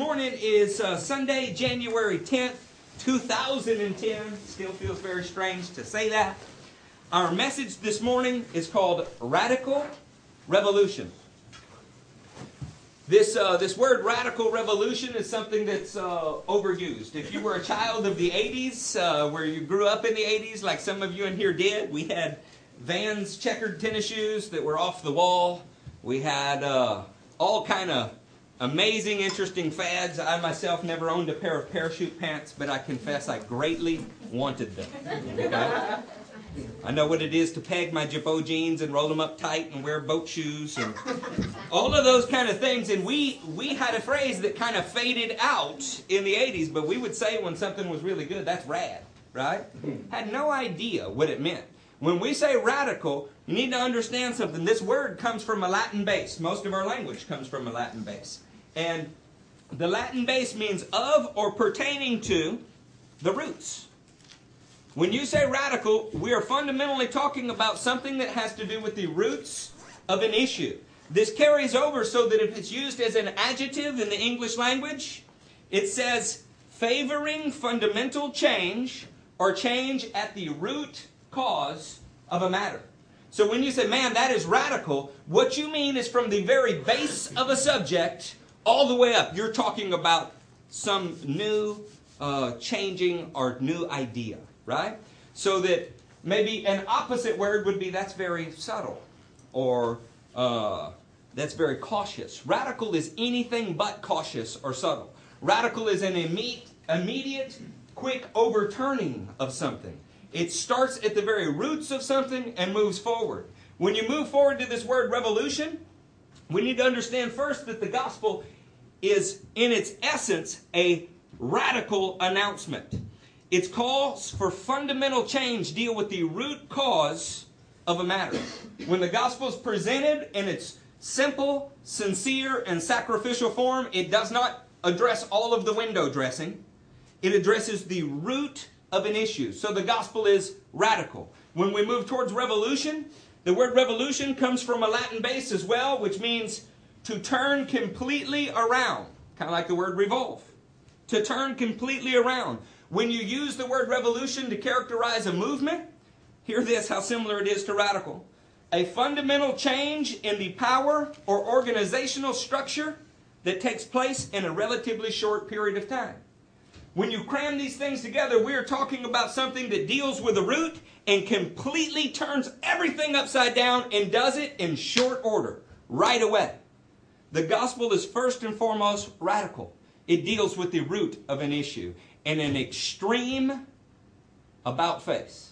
morning is uh, Sunday, January 10th, 2010. Still feels very strange to say that. Our message this morning is called Radical Revolution. This, uh, this word radical revolution is something that's uh, overused. If you were a child of the 80s, uh, where you grew up in the 80s, like some of you in here did, we had Vans checkered tennis shoes that were off the wall. We had uh, all kind of amazing, interesting fads. I myself never owned a pair of parachute pants, but I confess I greatly wanted them. Okay? I know what it is to peg my Jabot jeans and roll them up tight and wear boat shoes and all of those kind of things. And we we had a phrase that kind of faded out in the 80s, but we would say when something was really good, that's rad, right? Had no idea what it meant. When we say radical, you need to understand something. This word comes from a Latin base. Most of our language comes from a Latin base. And the Latin base means of or pertaining to the roots. When you say radical, we are fundamentally talking about something that has to do with the roots of an issue. This carries over so that if it's used as an adjective in the English language, it says favoring fundamental change or change at the root cause of a matter. So when you say, man, that is radical, what you mean is from the very base of a subject all the way up. You're talking about some new, uh, changing, or new idea right? So that maybe an opposite word would be that's very subtle or uh, that's very cautious. Radical is anything but cautious or subtle. Radical is an immediate, quick overturning of something. It starts at the very roots of something and moves forward. When you move forward to this word revolution, we need to understand first that the gospel is, in its essence, a radical announcement. Its calls for fundamental change deal with the root cause of a matter. When the gospel is presented in its simple, sincere, and sacrificial form, it does not address all of the window dressing. It addresses the root of an issue. So the gospel is radical. When we move towards revolution, the word revolution comes from a Latin base as well, which means to turn completely around, kind of like the word revolve. To turn completely around. When you use the word revolution to characterize a movement, hear this how similar it is to radical. A fundamental change in the power or organizational structure that takes place in a relatively short period of time. When you cram these things together, we are talking about something that deals with the root and completely turns everything upside down and does it in short order, right away. The gospel is first and foremost radical. It deals with the root of an issue and an extreme about face.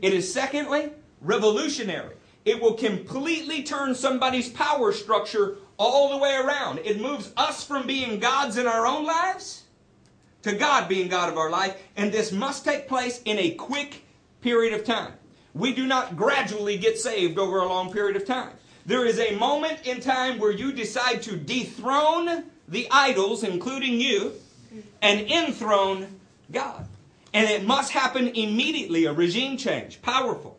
It is, secondly, revolutionary. It will completely turn somebody's power structure all the way around. It moves us from being gods in our own lives to God being God of our life, and this must take place in a quick period of time. We do not gradually get saved over a long period of time. There is a moment in time where you decide to dethrone the idols, including you, and enthrone God. And it must happen immediately, a regime change. Powerful.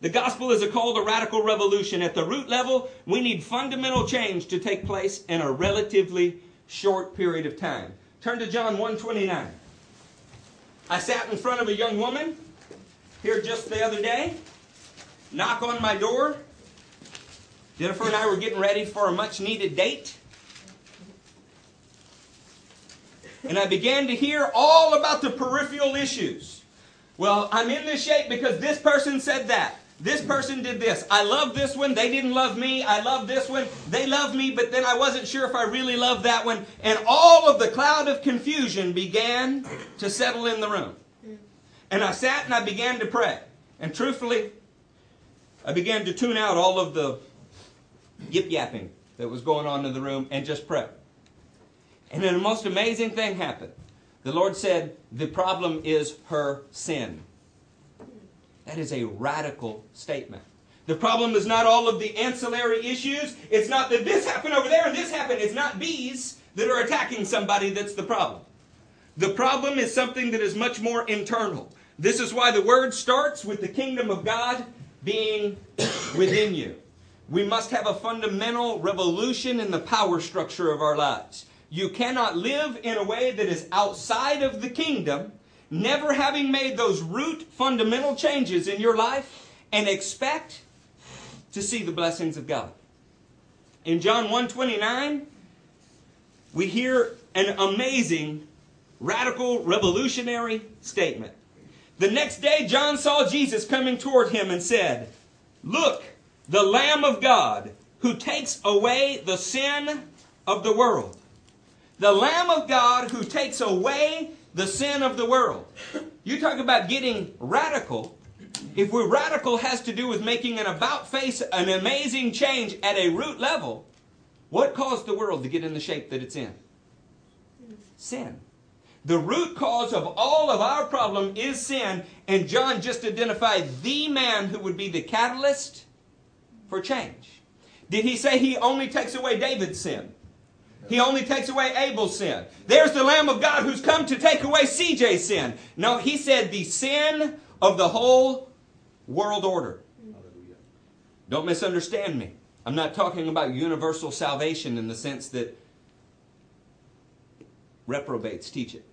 The gospel is a call to radical revolution. At the root level, we need fundamental change to take place in a relatively short period of time. Turn to John 129. I sat in front of a young woman here just the other day. Knock on my door. Jennifer and I were getting ready for a much needed date. and I began to hear all about the peripheral issues. Well, I'm in this shape because this person said that. This person did this. I love this one. They didn't love me. I love this one. They love me, but then I wasn't sure if I really loved that one. And all of the cloud of confusion began to settle in the room. And I sat and I began to pray. And truthfully, I began to tune out all of the yip yapping that was going on in the room and just pray. And then the most amazing thing happened. The Lord said, The problem is her sin. That is a radical statement. The problem is not all of the ancillary issues. It's not that this happened over there and this happened. It's not bees that are attacking somebody that's the problem. The problem is something that is much more internal. This is why the word starts with the kingdom of God being within you. We must have a fundamental revolution in the power structure of our lives. You cannot live in a way that is outside of the kingdom, never having made those root fundamental changes in your life, and expect to see the blessings of God. In John 129, we hear an amazing, radical, revolutionary statement. The next day, John saw Jesus coming toward him and said, Look, the Lamb of God who takes away the sin of the world. The Lamb of God who takes away the sin of the world. You talk about getting radical. If we're radical has to do with making an about face, an amazing change at a root level, what caused the world to get in the shape that it's in? Sin. The root cause of all of our problem is sin, and John just identified the man who would be the catalyst for change. Did he say he only takes away David's sin? He only takes away Abel's sin. There's the Lamb of God who's come to take away CJ's sin. No, he said the sin of the whole world order. Don't misunderstand me. I'm not talking about universal salvation in the sense that reprobates teach it.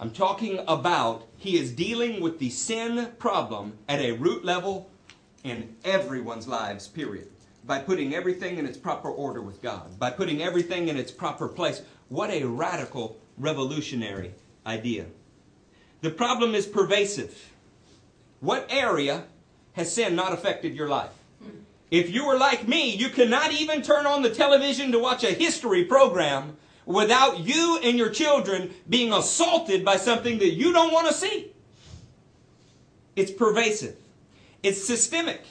I'm talking about he is dealing with the sin problem at a root level in everyone's lives, period. By putting everything in its proper order with God, by putting everything in its proper place. What a radical, revolutionary idea. The problem is pervasive. What area has sin not affected your life? If you are like me, you cannot even turn on the television to watch a history program without you and your children being assaulted by something that you don't want to see. It's pervasive. It's systemic,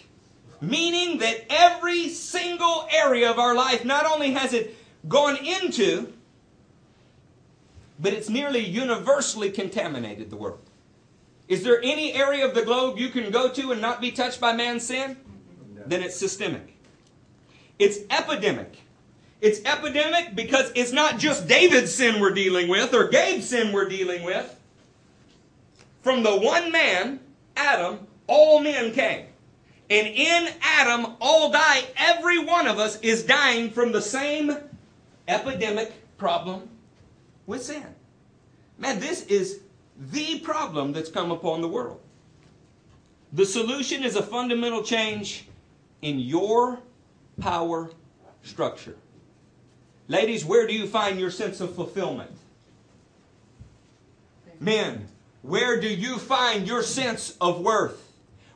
meaning that every single area of our life not only has it gone into, but it's nearly universally contaminated the world. Is there any area of the globe you can go to and not be touched by man's sin? Then it's systemic. It's epidemic. It's epidemic because it's not just David's sin we're dealing with or Gabe's sin we're dealing with. From the one man, Adam, all men came. And in Adam, all die. Every one of us is dying from the same epidemic problem with sin. Man, this is the problem that's come upon the world. The solution is a fundamental change in your power structure. Ladies, where do you find your sense of fulfillment? Men, where do you find your sense of worth?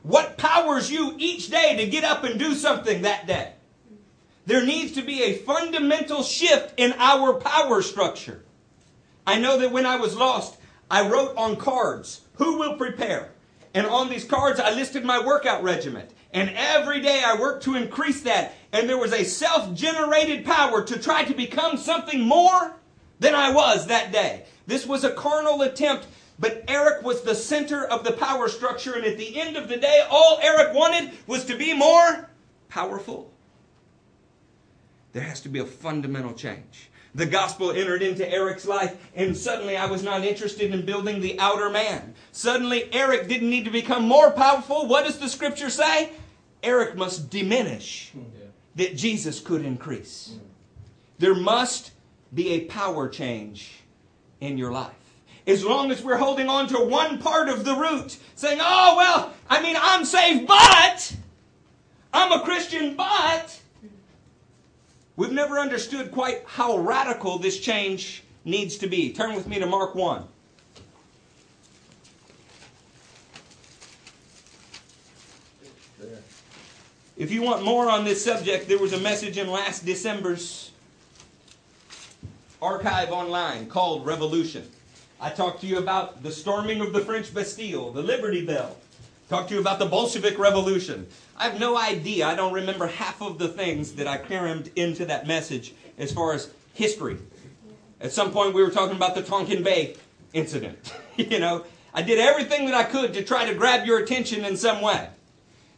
What powers you each day to get up and do something that day? There needs to be a fundamental shift in our power structure. I know that when I was lost, I wrote on cards, who will prepare? And on these cards, I listed my workout regiment. And every day I worked to increase that. And there was a self generated power to try to become something more than I was that day. This was a carnal attempt but Eric was the center of the power structure, and at the end of the day, all Eric wanted was to be more powerful. There has to be a fundamental change. The gospel entered into Eric's life, and suddenly I was not interested in building the outer man. Suddenly, Eric didn't need to become more powerful. What does the scripture say? Eric must diminish that Jesus could increase. There must be a power change in your life as long as we're holding on to one part of the root, saying, oh, well, I mean, I'm saved, but I'm a Christian, but we've never understood quite how radical this change needs to be. Turn with me to Mark 1. If you want more on this subject, there was a message in last December's archive online called Revolution. I talked to you about the storming of the French Bastille, the Liberty Bell. Talked to you about the Bolshevik Revolution. I have no idea. I don't remember half of the things that I crammed into that message as far as history. At some point, we were talking about the Tonkin Bay incident. you know, I did everything that I could to try to grab your attention in some way.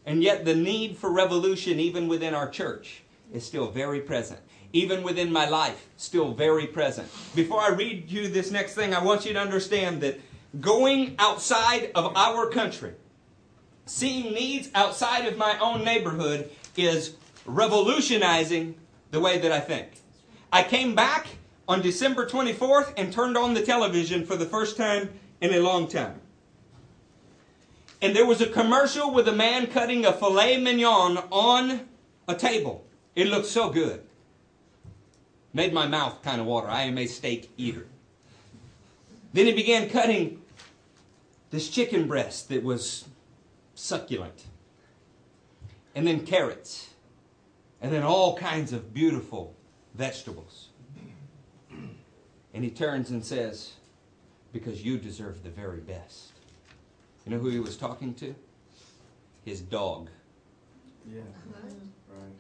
And yet, the need for revolution, even within our church, is still very present even within my life, still very present. Before I read you this next thing, I want you to understand that going outside of our country, seeing needs outside of my own neighborhood, is revolutionizing the way that I think. I came back on December 24th and turned on the television for the first time in a long time. And there was a commercial with a man cutting a filet mignon on a table. It looked so good. Made my mouth kind of water. I am a steak eater. Then he began cutting this chicken breast that was succulent. And then carrots. And then all kinds of beautiful vegetables. And he turns and says, Because you deserve the very best. You know who he was talking to? His dog. Yeah. Uh-huh. Right.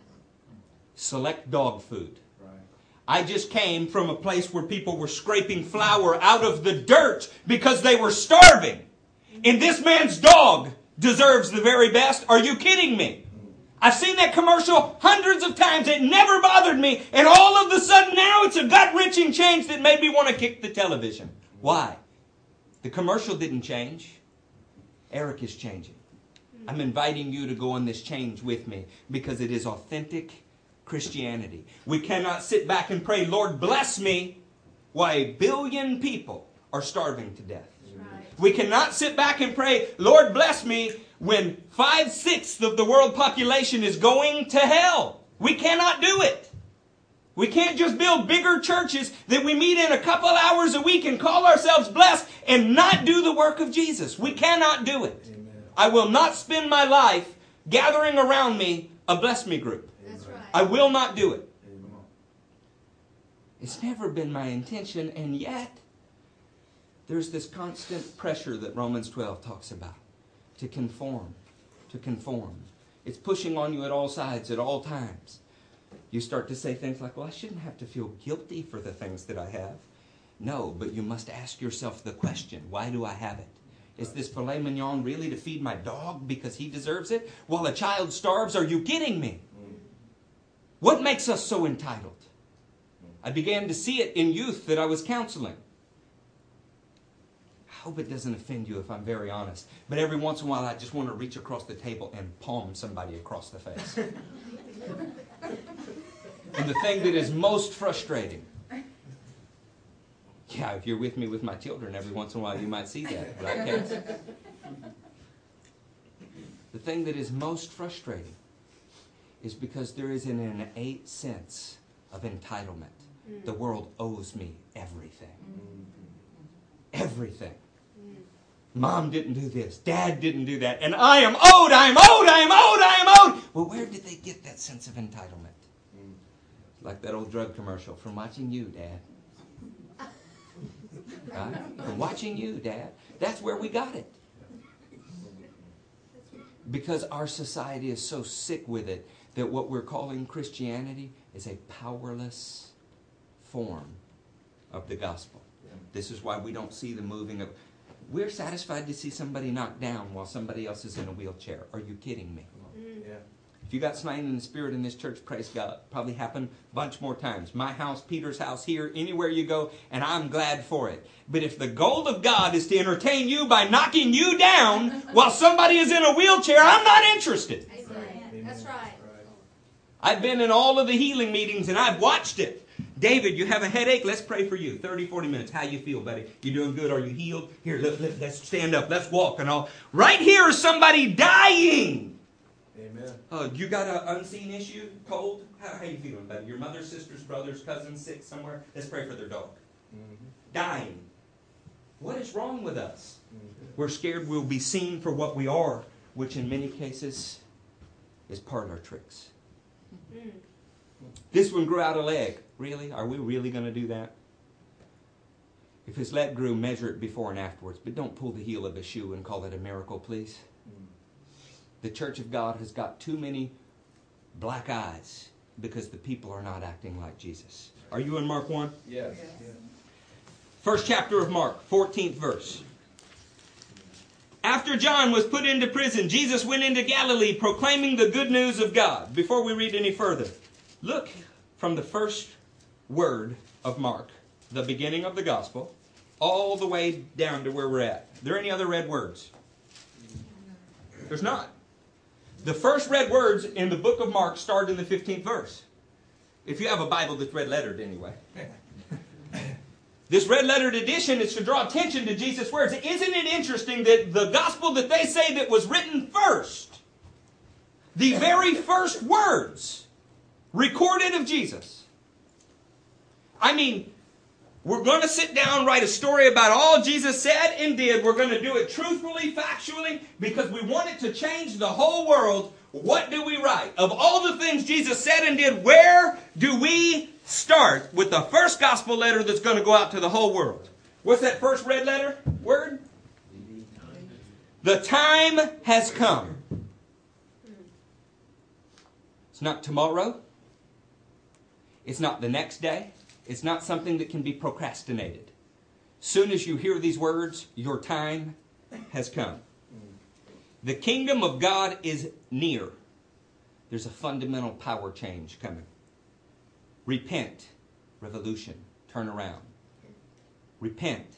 Select dog food. I just came from a place where people were scraping flour out of the dirt because they were starving. And this man's dog deserves the very best. Are you kidding me? I've seen that commercial hundreds of times. It never bothered me. And all of a sudden now it's a gut wrenching change that made me want to kick the television. Why? The commercial didn't change. Eric is changing. I'm inviting you to go on this change with me because it is authentic Christianity. We cannot sit back and pray, Lord, bless me, while a billion people are starving to death. We cannot sit back and pray, Lord, bless me, when five sixths of the world population is going to hell. We cannot do it. We can't just build bigger churches that we meet in a couple hours a week and call ourselves blessed and not do the work of Jesus. We cannot do it. Amen. I will not spend my life gathering around me a bless me group. I will not do it. It's never been my intention, and yet there's this constant pressure that Romans 12 talks about to conform, to conform. It's pushing on you at all sides, at all times. You start to say things like, Well, I shouldn't have to feel guilty for the things that I have. No, but you must ask yourself the question why do I have it? Is this filet mignon really to feed my dog because he deserves it? While a child starves? Are you kidding me? What makes us so entitled? I began to see it in youth that I was counseling. I hope it doesn't offend you if I'm very honest. But every once in a while, I just want to reach across the table and palm somebody across the face. and the thing that is most frustrating, yeah, if you're with me with my children, every once in a while you might see that, right, Cass? The thing that is most frustrating is because there is an innate sense of entitlement. Mm. The world owes me everything. Mm. Everything. Mm. Mom didn't do this. Dad didn't do that. And I am owed, I am owed, I am owed, I am owed. Well, where did they get that sense of entitlement? Like that old drug commercial from watching you, Dad. Right? From watching you, Dad. That's where we got it. Because our society is so sick with it that what we're calling Christianity is a powerless form of the gospel. This is why we don't see the moving of. We're satisfied to see somebody knocked down while somebody else is in a wheelchair. Are you kidding me? Mm. Yeah. If you got slain in the spirit in this church, praise God. Probably happened a bunch more times. My house, Peter's house, here, anywhere you go, and I'm glad for it. But if the goal of God is to entertain you by knocking you down while somebody is in a wheelchair, I'm not interested. Amen. That's right. I've been in all of the healing meetings and I've watched it. David, you have a headache? Let's pray for you. 30, 40 minutes. How you feel, buddy? You doing good? Are you healed? Here, let, let, let's stand up. Let's walk and all. Right here is somebody dying. Amen. Oh, you got an unseen issue? Cold? How, how you feeling, buddy? Your mother, sisters, brothers, cousins sick somewhere? Let's pray for their dog. Mhm. Dying. What is wrong with us? Mhm. We're scared we'll be seen for what we are, which in many cases is part of our tricks. Mm. This one grew out a leg. Really? Are we really going to do that? If his leg grew, measure it before and afterwards, but don't pull the heel of a shoe and call it a miracle, please. Mm. The church of God has got too many black eyes because the people are not acting like Jesus. Are you in Mark 1? Yes. First chapter of Mark, 14th verse. After John was put into prison, Jesus went into Galilee proclaiming the good news of God. Before we read any further, look from the first word of Mark, the beginning of the gospel, all the way down to where we're at. Are there any other red words? There's not. The first red words in the book of Mark start in the 15th verse. If you have a Bible that's red lettered, anyway. This red lettered edition is to draw attention to Jesus' words. Isn't it interesting that the gospel that they say that was written first, the very first words recorded of Jesus? I mean, we're going to sit down, write a story about all Jesus said and did. We're going to do it truthfully, factually, because we want it to change the whole world. What do we write? Of all the things Jesus said and did, where do we start with the first gospel letter that's going to go out to the whole world? What's that first red letter word? The time has come. It's not tomorrow. It's not the next day. It's not something that can be procrastinated. Soon as you hear these words, your time has come. The kingdom of God is near. There's a fundamental power change coming. Repent, revolution, turn around. Repent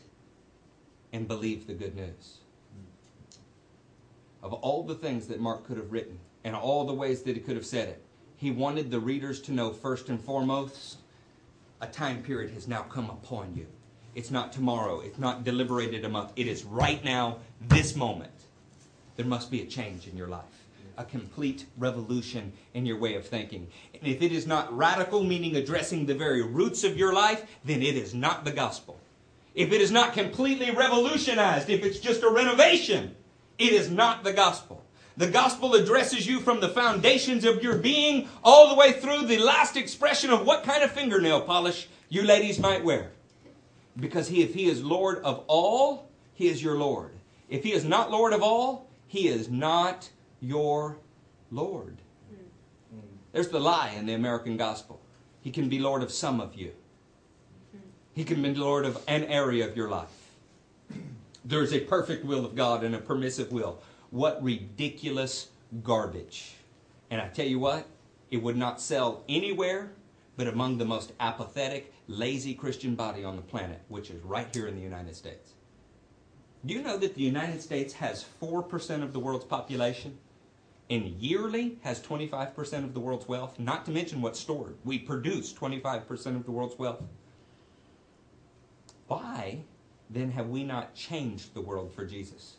and believe the good news. Of all the things that Mark could have written and all the ways that he could have said it, he wanted the readers to know first and foremost a time period has now come upon you. It's not tomorrow. It's not deliberated a month. It is right now, this moment. There must be a change in your life, a complete revolution in your way of thinking. And if it is not radical, meaning addressing the very roots of your life, then it is not the gospel. If it is not completely revolutionized, if it's just a renovation, it is not the gospel. The gospel addresses you from the foundations of your being all the way through the last expression of what kind of fingernail polish you ladies might wear. Because he, if he is Lord of all, he is your Lord. If he is not Lord of all, he is not your Lord. There's the lie in the American gospel. He can be Lord of some of you. He can be Lord of an area of your life. There's a perfect will of God and a permissive will. What ridiculous garbage. And I tell you what, it would not sell anywhere but among the most apathetic, lazy Christian body on the planet, which is right here in the United States. Do you know that the United States has 4% of the world's population and yearly has 25% of the world's wealth? Not to mention what's stored. We produce 25% of the world's wealth. Why then have we not changed the world for Jesus?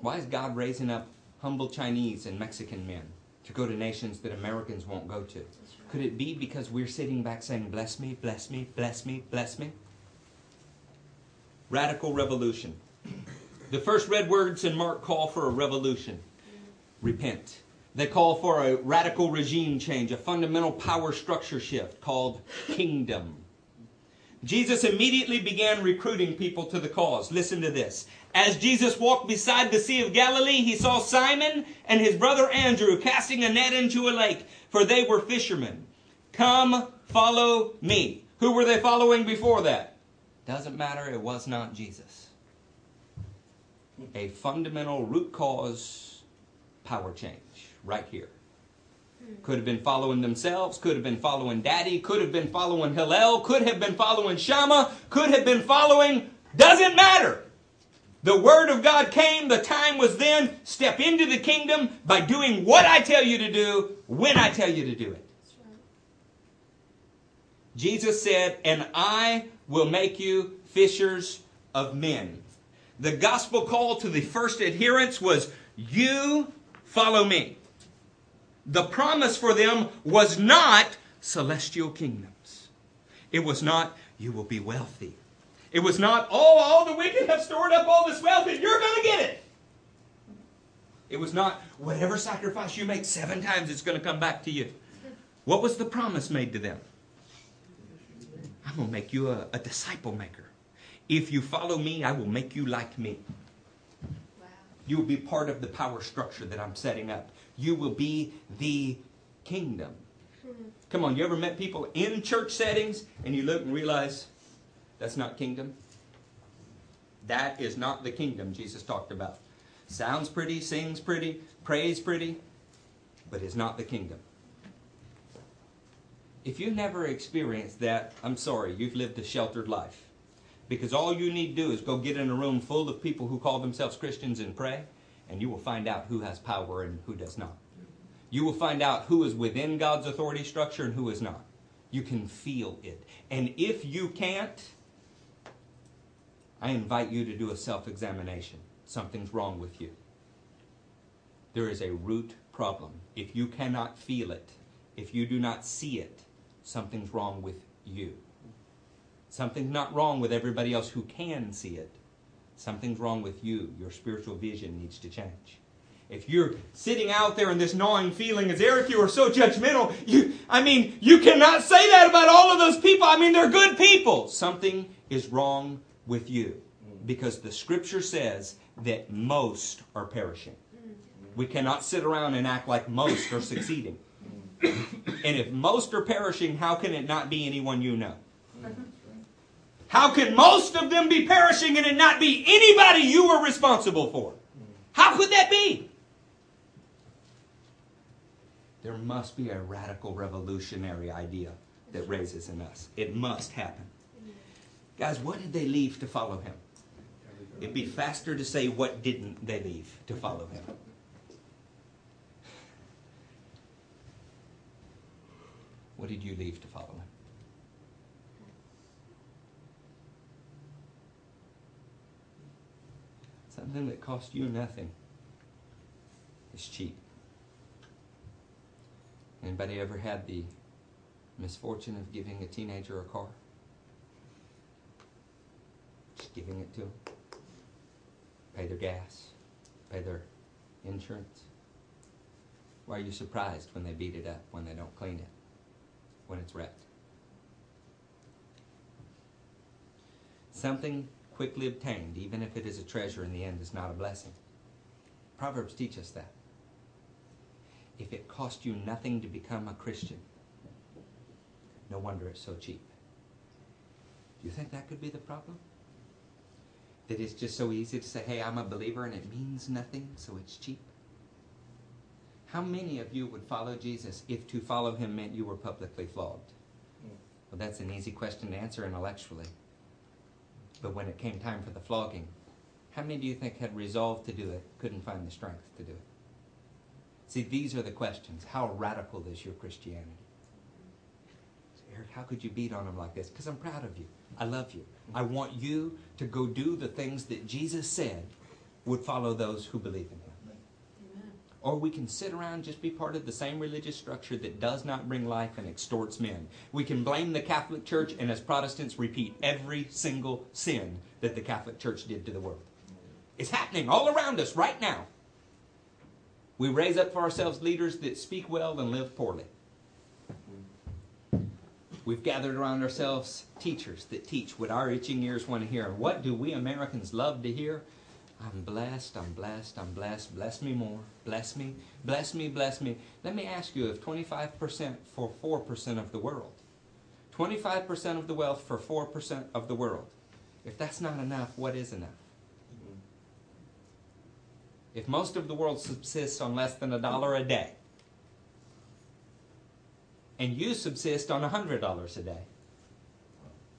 Why is God raising up humble Chinese and Mexican men to go to nations that Americans won't go to? Could it be because we're sitting back saying, Bless me, bless me, bless me, bless me? Radical revolution. The first red words in Mark call for a revolution repent. They call for a radical regime change, a fundamental power structure shift called kingdom. Jesus immediately began recruiting people to the cause. Listen to this. As Jesus walked beside the Sea of Galilee, he saw Simon and his brother Andrew casting a net into a lake, for they were fishermen. Come, follow me. Who were they following before that? Doesn't matter, it was not Jesus. A fundamental root cause power change right here. Hmm. Could have been following themselves, could have been following daddy, could have been following Hillel, could have been following Shammai, could have been following, doesn't matter. The word of God came, the time was then. Step into the kingdom by doing what I tell you to do when I tell you to do it. Jesus said, And I will make you fishers of men. The gospel call to the first adherents was, You follow me. The promise for them was not celestial kingdoms. It was not, You will be wealthy. It was not, oh, all the wicked have stored up all this wealth and you're going to get it. It was not, whatever sacrifice you make seven times, it's going to come back to you. What was the promise made to them? I'm going to make you a, a disciple maker. If you follow me, I will make you like me. Wow. You will be part of the power structure that I'm setting up. You will be the kingdom. Hmm. Come on, you ever met people in church settings and you look and realize that's not kingdom? That is not the kingdom Jesus talked about. Sounds pretty, sings pretty, prays pretty, but is not the kingdom. If you've never experienced that, I'm sorry, you've lived a sheltered life. Because all you need to do is go get in a room full of people who call themselves Christians and pray, and you will find out who has power and who does not. You will find out who is within God's authority structure and who is not. You can feel it. And if you can't, I invite you to do a self examination. Something's wrong with you. There is a root problem. If you cannot feel it, if you do not see it, something's wrong with you. Something's not wrong with everybody else who can see it. Something's wrong with you. Your spiritual vision needs to change. If you're sitting out there in this gnawing feeling as Eric, you are so judgmental, you I mean, you cannot say that about all of those people. I mean, they're good people. Something is wrong with you. Because the scripture says that most are perishing. We cannot sit around and act like most are succeeding. and if most are perishing, how can it not be anyone you know? How can most of them be perishing and it not be anybody you were responsible for? How could that be? There must be a radical revolutionary idea that raises in us. It must happen. Guys, what did they leave to follow him? It'd be faster to say, what didn't they leave to follow him? What did you leave to follow him? Something that cost you nothing is cheap. Anybody ever had the misfortune of giving a teenager a car? Just giving it to them. Pay their gas, pay their insurance. Why are you surprised when they beat it up, when they don't clean it, when it's wrecked? Something quickly obtained, even if it is a treasure in the end, is not a blessing. Proverbs teach us that. If it cost you nothing to become a Christian, no wonder it's so cheap. Do you think that could be the problem? That it's just so easy to say, hey, I'm a believer and it means nothing, so it's cheap? How many of you would follow Jesus if to follow him meant you were publicly flogged? Hmm. Well, that's an easy question to answer intellectually. But when it came time for the flogging, how many do you think had resolved to do it, couldn't find the strength to do it? See, these are the questions. How radical is your Christianity? Eric, how could you beat on him like this? Because I'm proud of you. I love you. I want you to go do the things that Jesus said would follow those who believe in him. Or we can sit around just be part of the same religious structure that does not bring life and extorts men. We can blame the Catholic Church and as Protestants repeat every single sin that the Catholic Church did to the world. It's happening all around us right now. We raise up for ourselves leaders that speak well and live poorly. We've gathered around ourselves teachers that teach what our itching ears want to hear. And what do we Americans love to hear? I'm blessed, I'm blessed, I'm blessed. Bless me more. Bless me, bless me, bless me. Let me ask you if 25% for 4% of the world, 25% of the wealth for 4% of the world, if that's not enough, what is enough? Mm-hmm. If most of the world subsists on less than a dollar a day, and you subsist on a $100 a day,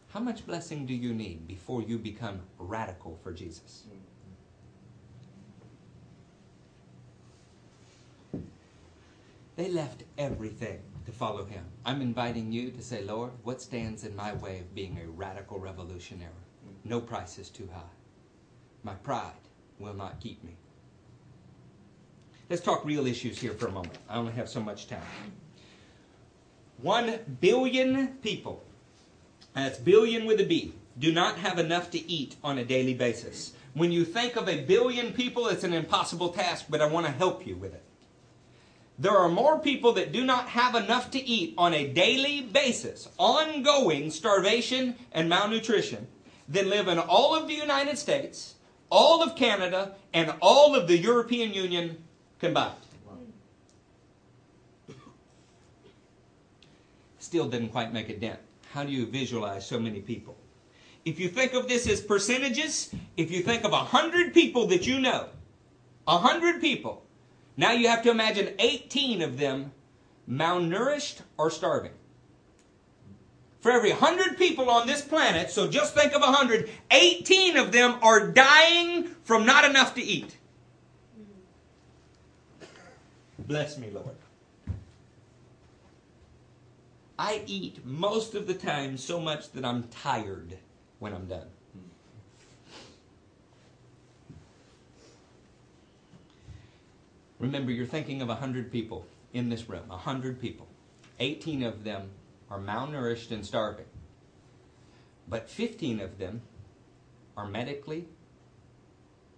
how much blessing do you need before you become radical for Jesus? Mm. They left everything to follow him. I'm inviting you to say, Lord, what stands in my way of being a radical revolutionary? No price is too high. My pride will not keep me. Let's talk real issues here for a moment. I only have so much time. One billion people, that's billion with a B, do not have enough to eat on a daily basis. When you think of a billion people, it's an impossible task, but I want to help you with it. There are more people that do not have enough to eat on a daily basis, ongoing starvation and malnutrition, than live in all of the United States, all of Canada, and all of the European Union combined. Still didn't quite make a dent. How do you visualize so many people? If you think of this as percentages, if you think of a hundred people that you know, a hundred people, now you have to imagine 18 of them malnourished or starving. For every 100 people on this planet, so just think of 100, 18 of them are dying from not enough to eat. Bless me, Lord. I eat most of the time so much that I'm tired when I'm done. Remember, you're thinking of 100 people in this room, 100 people. 18 of them are malnourished and starving. But 15 of them are medically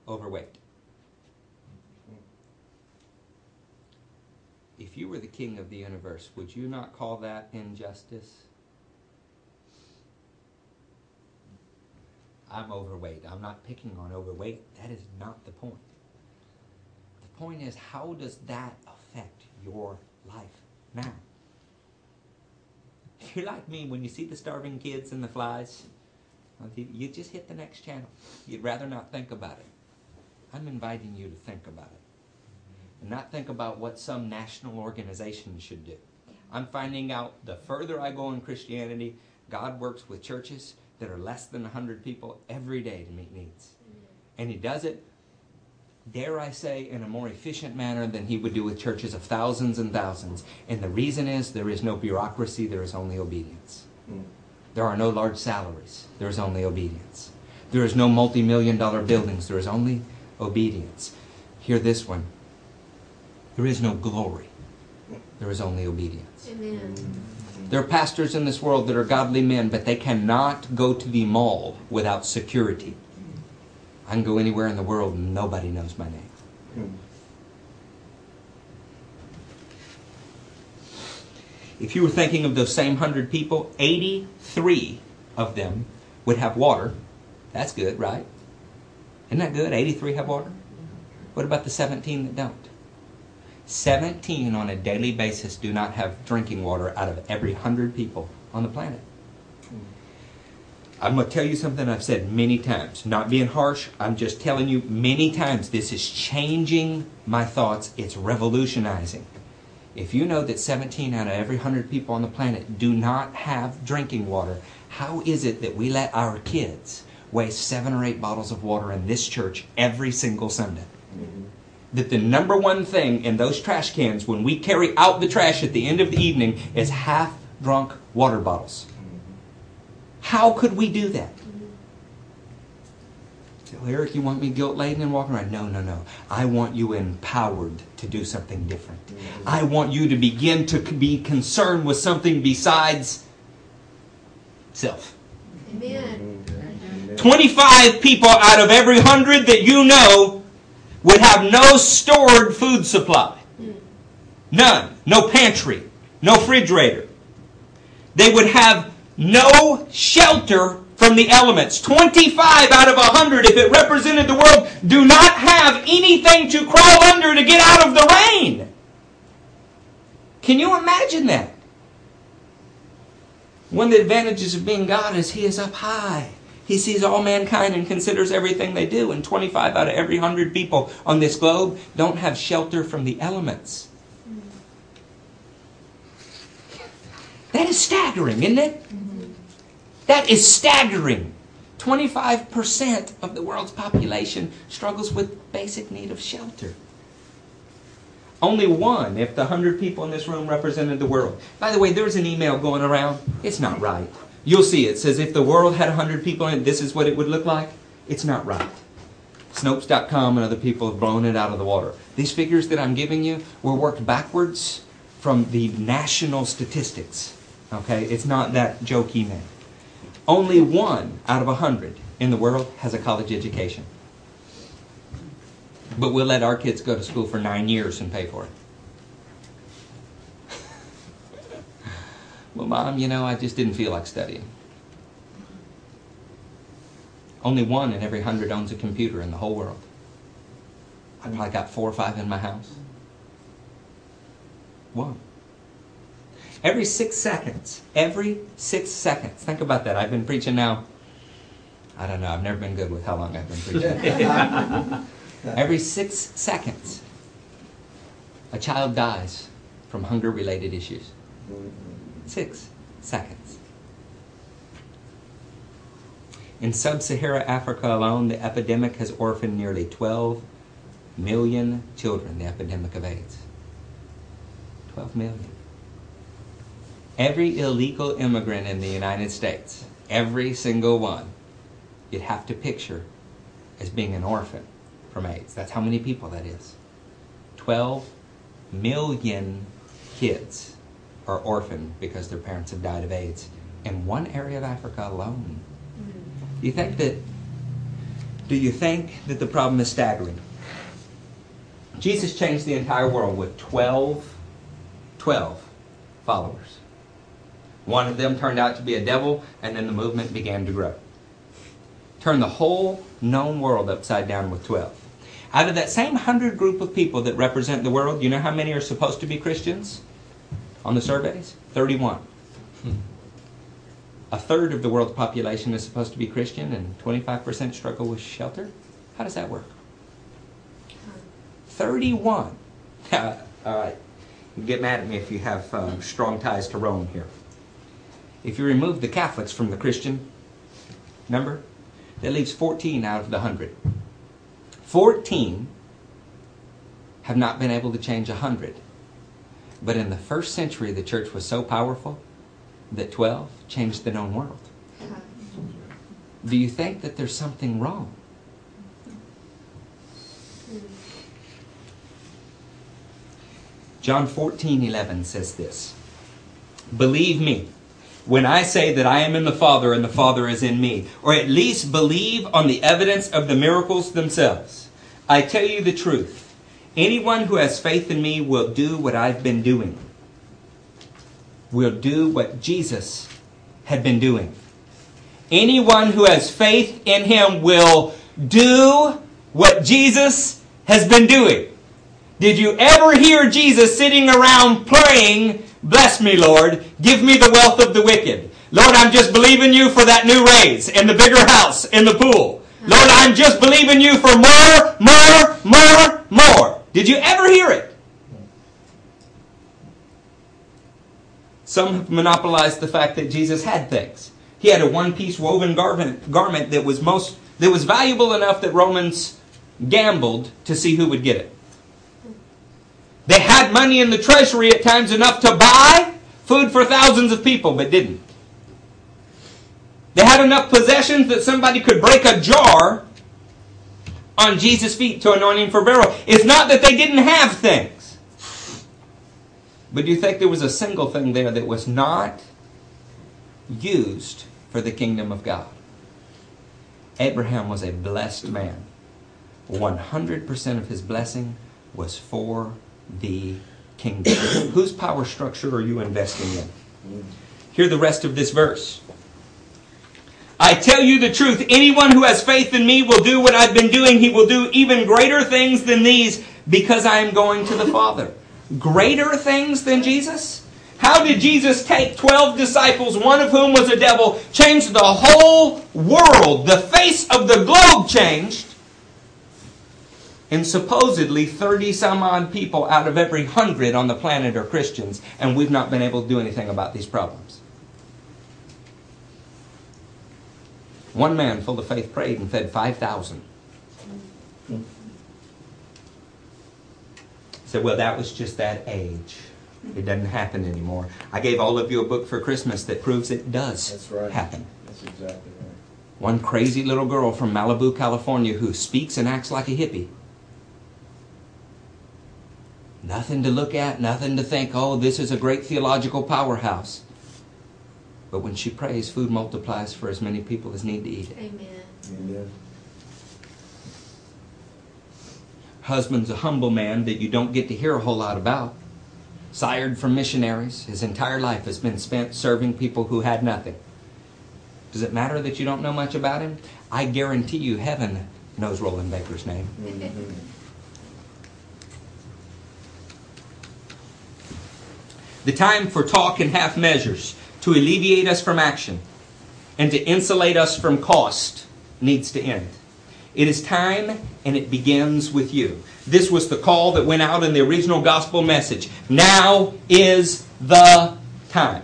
overweight. If you were the king of the universe, would you not call that injustice? I'm overweight. I'm not picking on overweight. That is not the point. Point is, how does that affect your life now? If you're like me, when you see the starving kids and the flies, you just hit the next channel. You'd rather not think about it. I'm inviting you to think about it and not think about what some national organization should do. I'm finding out the further I go in Christianity, God works with churches that are less than 100 people every day to meet needs. And He does it, dare I say, in a more efficient manner than He would do with churches of thousands and thousands. And the reason is there is no bureaucracy, there is only obedience. Hmm. There are no large salaries, there is only obedience. There is no multi million dollar buildings, there is only obedience. Hear this one there is no glory. There is only obedience. Amen. Hmm. There are pastors in this world that are godly men, but they cannot go to the mall without security. I can go anywhere in the world and nobody knows my name. Hmm. If you were thinking of those same 100 people, 83 of them would have water. That's good, right? Isn't that good? 83 have water. What about the 17 that don't? 17 on a daily basis do not have drinking water out of every 100 people on the planet. I'm going to tell you something I've said many times. Not being harsh, I'm just telling you many times this is changing my thoughts. It's revolutionizing. If you know that 17 out of every 100 people on the planet do not have drinking water, how is it that we let our kids waste seven or eight bottles of water in this church every single Sunday? Mm-hmm that the number one thing in those trash cans when we carry out the trash at the end of the evening is half drunk water bottles. How could we do that? So, Eric, you want me guilt laden and walking around? No, no, no. I want you empowered to do something different. I want you to begin to be concerned with something besides self. Amen. 25 people out of every 100 that you know would have no stored food supply. None. No pantry. No refrigerator. They would have no shelter from the elements. 25 out of 100, if it represented the world, do not have anything to crawl under to get out of the rain. Can you imagine that? One of the advantages of being God is He is up high. He sees all mankind and considers everything they do. And 25 out of every 100 people on this globe don't have shelter from the elements. Mm. That is staggering, isn't it? Mm. That is staggering. 25% of the world's population struggles with basic need of shelter. Only one, if the 100 people in this room represented the world. By the way, there's an email going around. It's not right. You'll see it says if the world had 100 people in it, this is what it would look like. It's not right. Snopes.com and other people have blown it out of the water. These figures that I'm giving you were worked backwards from the national statistics. Okay? It's not that jokey man. Only one out of a hundred in the world has a college education. But we'll let our kids go to school for nine years and pay for it. Well, Mom, you know, I just didn't feel like studying. Only one in every hundred owns a computer in the whole world. I probably got four or five in my house. One. Every six seconds, every six seconds, think about that. I've been preaching now, I don't know, I've never been good with how long I've been preaching. every six seconds, a child dies from hunger related issues six seconds. In sub Saharan Africa alone, the epidemic has orphaned nearly 12 million children, the epidemic of AIDS. 12 million. Every illegal immigrant in the United States, every single one, you'd have to picture as being an orphan from AIDS. That's how many people that is. 12 million kids are orphaned because their parents have died of AIDS in one area of Africa alone. Do you think that do you think that the problem is staggering? Jesus changed the entire world with 12 12 followers. One of them turned out to be a devil and then the movement began to grow. Turned the whole known world upside down with 12. Out of that same 100 group of people that represent the world, you know how many are supposed to be Christians on the surveys? 31. A third of the world's population is supposed to be Christian and 25% struggle with shelter? How does that work? 31. All right. Get mad at me if you have uh, strong ties to Rome here. If you remove the Catholics from the Christian number, that leaves 14 out of the 100. 14 have not been able to change 100. But in the first century, the church was so powerful that 12 changed the known world. Do you think that there's something wrong? John 14, 11 says this Believe me when I say that I am in the Father and the Father is in me, or at least believe on the evidence of the miracles themselves. I tell you the truth. Anyone who has faith in me will do what I've been doing, will do what Jesus had been doing. Anyone who has faith in him will do what Jesus has been doing. Did you ever hear Jesus sitting around praying, Bless me, Lord, give me the wealth of the wicked? Lord, I'm just believing you for that new raise and the bigger house and the pool. Lord, I'm just believing you for more, more, more, more. Did you ever hear it? Some have monopolized the fact that Jesus had things. He had a one-piece woven garment, garment that was most that was valuable enough that Romans gambled to see who would get it. They had money in the treasury at times enough to buy food for thousands of people, but didn't. They had enough possessions that somebody could break a jar on Jesus' feet to anoint him for burial. It's not that they didn't have things. But do you think there was a single thing there that was not used for the kingdom of God? Abraham was a blessed man. 100% of his blessing was for the kingdom. Whose power structure are you investing in? Hear the rest of this verse. I tell you the truth, anyone who has faith in me will do what I've been doing. He will do even greater things than these because I am going to the Father. Greater things than Jesus? How did Jesus take 12 disciples, one of whom was a devil, change the whole world? The face of the globe changed. And supposedly 30 some odd people out of every hundred on the planet are Christians, and we've not been able to do anything about these problems. One man full of faith prayed and fed 5,000. Said, well, that was just that age. It doesn't happen anymore. I gave all of you a book for Christmas that proves it does That's right. happen. That's exactly right. One crazy little girl from Malibu, California, who speaks and acts like a hippie. Nothing to look at, nothing to think, oh, this is a great theological powerhouse. But when she prays, food multiplies for as many people as need to eat it. Amen. Amen. Husband's a humble man that you don't get to hear a whole lot about. Sired from missionaries, his entire life has been spent serving people who had nothing. Does it matter that you don't know much about him? I guarantee you heaven knows Rolland Baker's name. Mhm. The time for talk and half measures to alleviate us from action and to insulate us from cost needs to end. It is time and it begins with you. This was the call that went out in the original gospel message. Now is the time.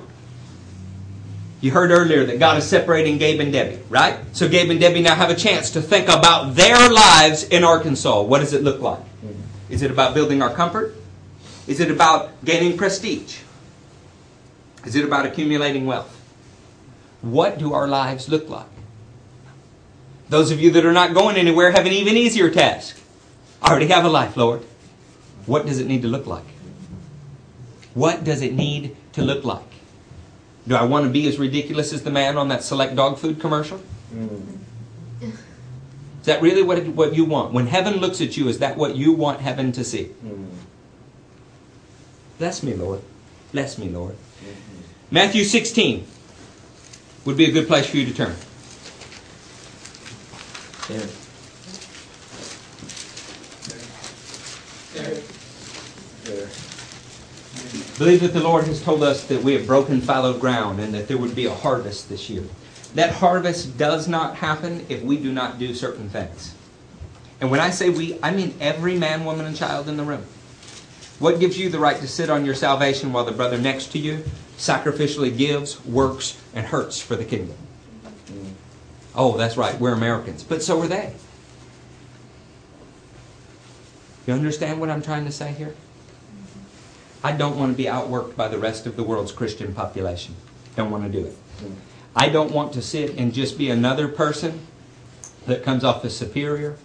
You heard earlier that God is separating Gabe and Debbie, right? So Gabe and Debbie now have a chance to think about their lives in Arkansas. What does it look like? Is it about building our comfort? Is it about gaining prestige? Is it about accumulating wealth? What do our lives look like? Those of you that are not going anywhere have an even easier task. I already have a life, Lord. What does it need to look like? What does it need to look like? Do I want to be as ridiculous as the man on that select dog food commercial? Mm. Is that really what, what you want? When heaven looks at you, is that what you want heaven to see? Mm. Bless me, Lord. Bless me, Lord. Mm-hmm. Matthew 16 would be a good place for you to turn. There. There. There. Believe that the Lord has told us that we have broken fallow ground and that there would be a harvest this year. That harvest does not happen if we do not do certain things. And when I say we, I mean every man, woman, and child in the room. What gives you the right to sit on your salvation while the brother next to you sacrificially gives, works, and hurts for the kingdom? Oh, that's right, we're Americans. But so are they. You understand what I'm trying to say here? I don't want to be outworked by the rest of the world's Christian population. Don't want to do it. I don't want to sit and just be another person that comes off as superior,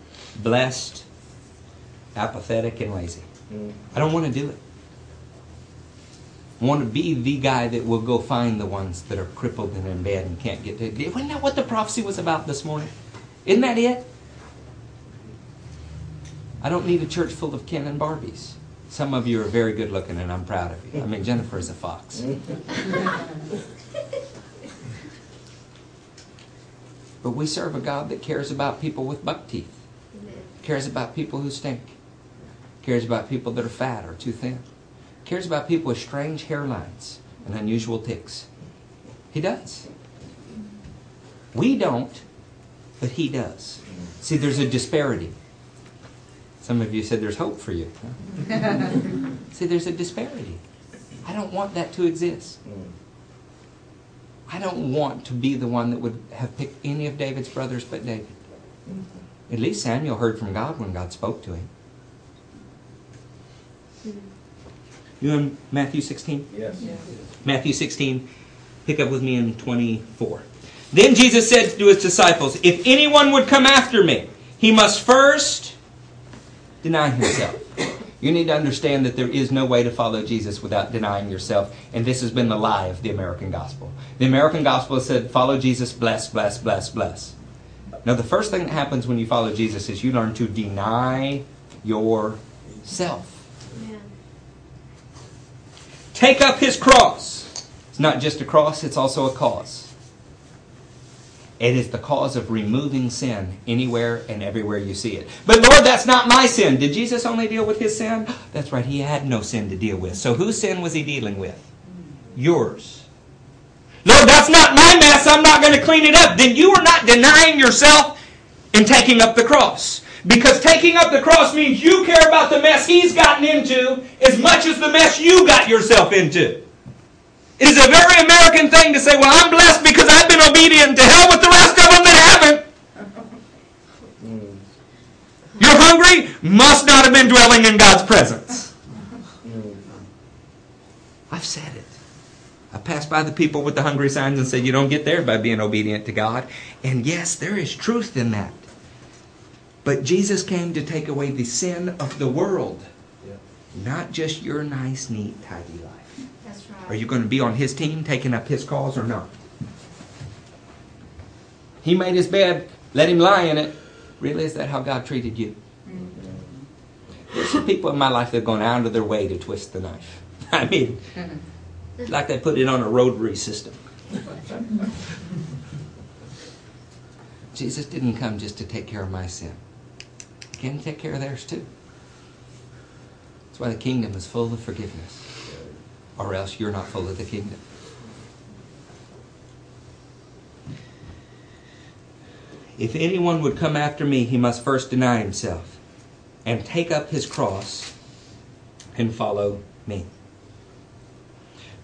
blessed, apathetic, and lazy. I don't want to do it. I want to be the guy that will go find the ones that are crippled and in bed and can't get to. Isn't that what the prophecy was about this morning? Isn't that it? I don't need a church full of Ken and Barbies. Some of you are very good looking, and I'm proud of you. I mean, Jennifer is a fox. but we serve a God that cares about people with buck teeth, cares about people who stink, cares about people that are fat or too thin, cares about people with strange hairlines and unusual ticks. He does. We don't, but He does. See, there's a disparity. Some of you said there's hope for you. See, there's a disparity. I don't want that to exist. I don't want to be the one that would have picked any of David's brothers but David. At least Samuel heard from God when God spoke to him. You in Matthew 16? Yes. yes. Matthew 16. Pick up with me in 24. Then Jesus said to his disciples, If anyone would come after me, he must first deny himself. You need to understand that there is no way to follow Jesus without denying yourself. And this has been the lie of the American gospel. The American gospel said, follow Jesus, bless, bless, bless, bless. Now, the first thing that happens when you follow Jesus is you learn to deny yourself. Take up his cross. It's not just a cross, it's also a cause. It is the cause of removing sin anywhere and everywhere you see it. But Lord, that's not my sin. Did Jesus only deal with his sin? That's right, he had no sin to deal with. So whose sin was he dealing with? Yours. Lord, that's not my mess. I'm not going to clean it up. Then you are not denying yourself in taking up the cross. Because taking up the cross means you care about the mess he's gotten into as much as the mess you got yourself into. It is a very American thing to say, well, I'm blessed because I've been obedient. To hell with the rest of them that haven't. You're hungry? Must not have been dwelling in God's presence. I've said it. I passed by the people with the hungry signs and said, You don't get there by being obedient to God. And yes, there is truth in that. But Jesus came to take away the sin of the world, not just your nice, neat, tidy life. Are you going to be on his team, taking up his cause, or not? He made his bed, let him lie in it. Really, is that how God treated you? Mm-hmm. There's some people in my life that have gone out of their way to twist the knife. I mean, mm-hmm. like they put it on a rotary system. Jesus didn't come just to take care of my sin. To take care of theirs too. That's why the kingdom is full of forgiveness or else you're not full of the kingdom. If anyone would come after me, he must first deny himself and take up his cross and follow me.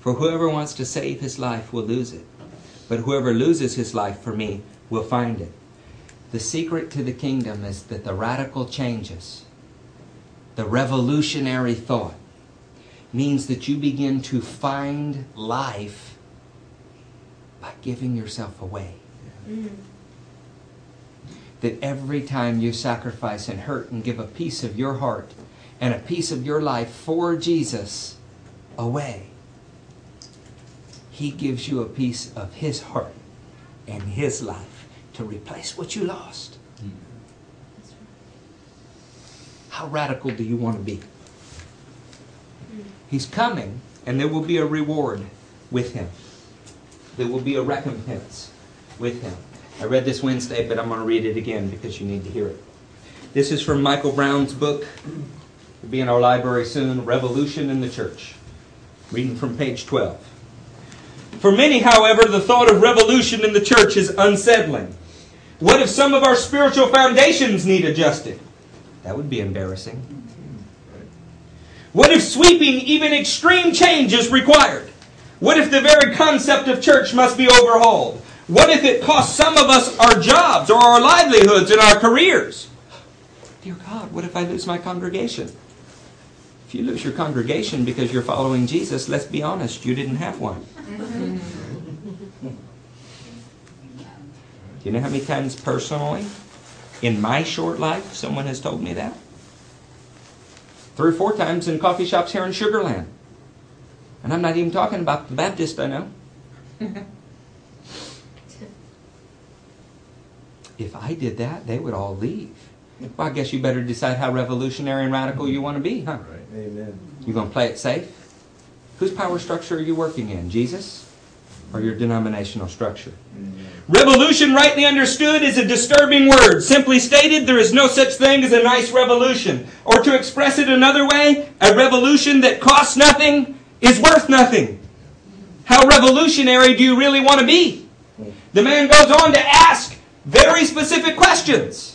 For whoever wants to save his life will lose it, but whoever loses his life for me will find it. The secret to the kingdom is that the radical changes, the revolutionary thought, means that you begin to find life by giving yourself away. Mm. That every time you sacrifice and hurt and give a piece of your heart and a piece of your life for Jesus away, He gives you a piece of His heart and His life to replace what you lost. Hmm. How radical do you want to be? Hmm. He's coming, and there will be a reward with him. There will be a recompense with him. I read this Wednesday, but I'm going to read it again because you need to hear it. This is from Michael Brown's book. It'll be in our library soon Revolution in the Church. Reading from page 12. For many, however, the thought of revolution in the church is unsettling. What if some of our spiritual foundations need adjusted? That would be embarrassing. What if sweeping, even extreme change is required? What if the very concept of church must be overhauled? What if it costs some of us our jobs or our livelihoods and our careers? Dear God, what if I lose my congregation? If you lose your congregation because you're following Jesus, let's be honest, you didn't have one. Do you know how many times personally, in my short life, someone has told me that? Three or four times in coffee shops here in Sugar Land. And I'm not even talking about the Baptist I know. if I did that, they would all leave. Well, I guess you better decide how revolutionary and radical you want to be, huh? Right. Amen. You going to play it safe? Whose power structure are you working in? Jesus or your denominational structure? Mm-hmm. Revolution, rightly understood, is a disturbing word. Simply stated, there is no such thing as a nice revolution. Or to express it another way, a revolution that costs nothing is worth nothing. How revolutionary do you really want to be? The man goes on to ask very specific questions.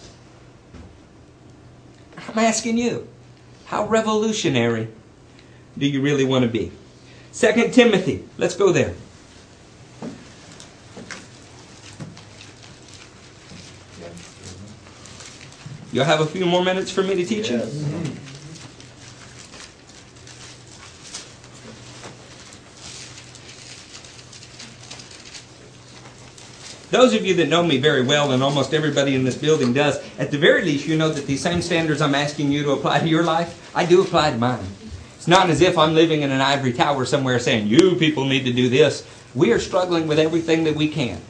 I'm asking you, how revolutionary do you really want to be? Second Timothy, let's go there. You'll have a few more minutes for me to teach you? Yes. Those of you that know me very well, and almost everybody in this building does, at the very least, you know that these same standards I'm asking you to apply to your life, I do apply to mine. It's not as if I'm living in an ivory tower somewhere saying, you people need to do this. We are struggling with everything that we can.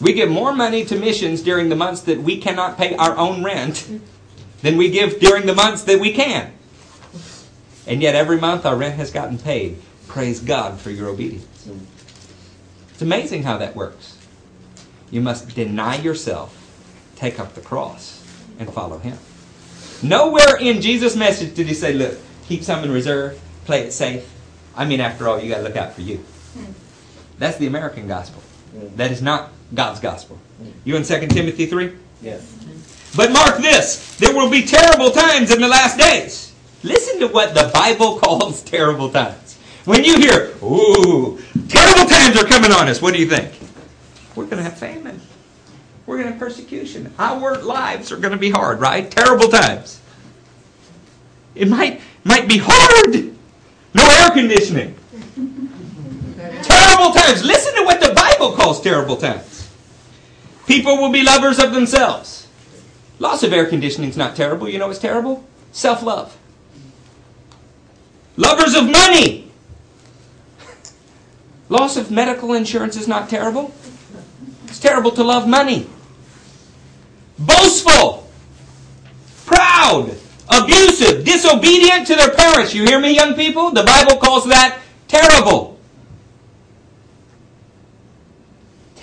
We give more money to missions during the months that we cannot pay our own rent than we give during the months that we can. And yet every month our rent has gotten paid. Praise God for your obedience. It's amazing how that works. You must deny yourself, take up the cross, and follow Him. Nowhere in Jesus' message did He say, look, keep some in reserve, play it safe. I mean, after all, you got to look out for you. That's the American gospel. That is not God's gospel. You in 2 Timothy 3? Yes. But mark this there will be terrible times in the last days. Listen to what the Bible calls terrible times. When you hear, ooh, terrible times are coming on us, what do you think? We're going to have famine. We're going to have persecution. Our lives are going to be hard, right? Terrible times. It might, might be hard. No air conditioning. terrible times. Listen to what the Bible calls terrible times. People will be lovers of themselves. Loss of air conditioning is not terrible. You know what's terrible? Self love. Lovers of money. Loss of medical insurance is not terrible. It's terrible to love money. Boastful. Proud. Abusive. Disobedient to their parents. You hear me, young people? The Bible calls that terrible.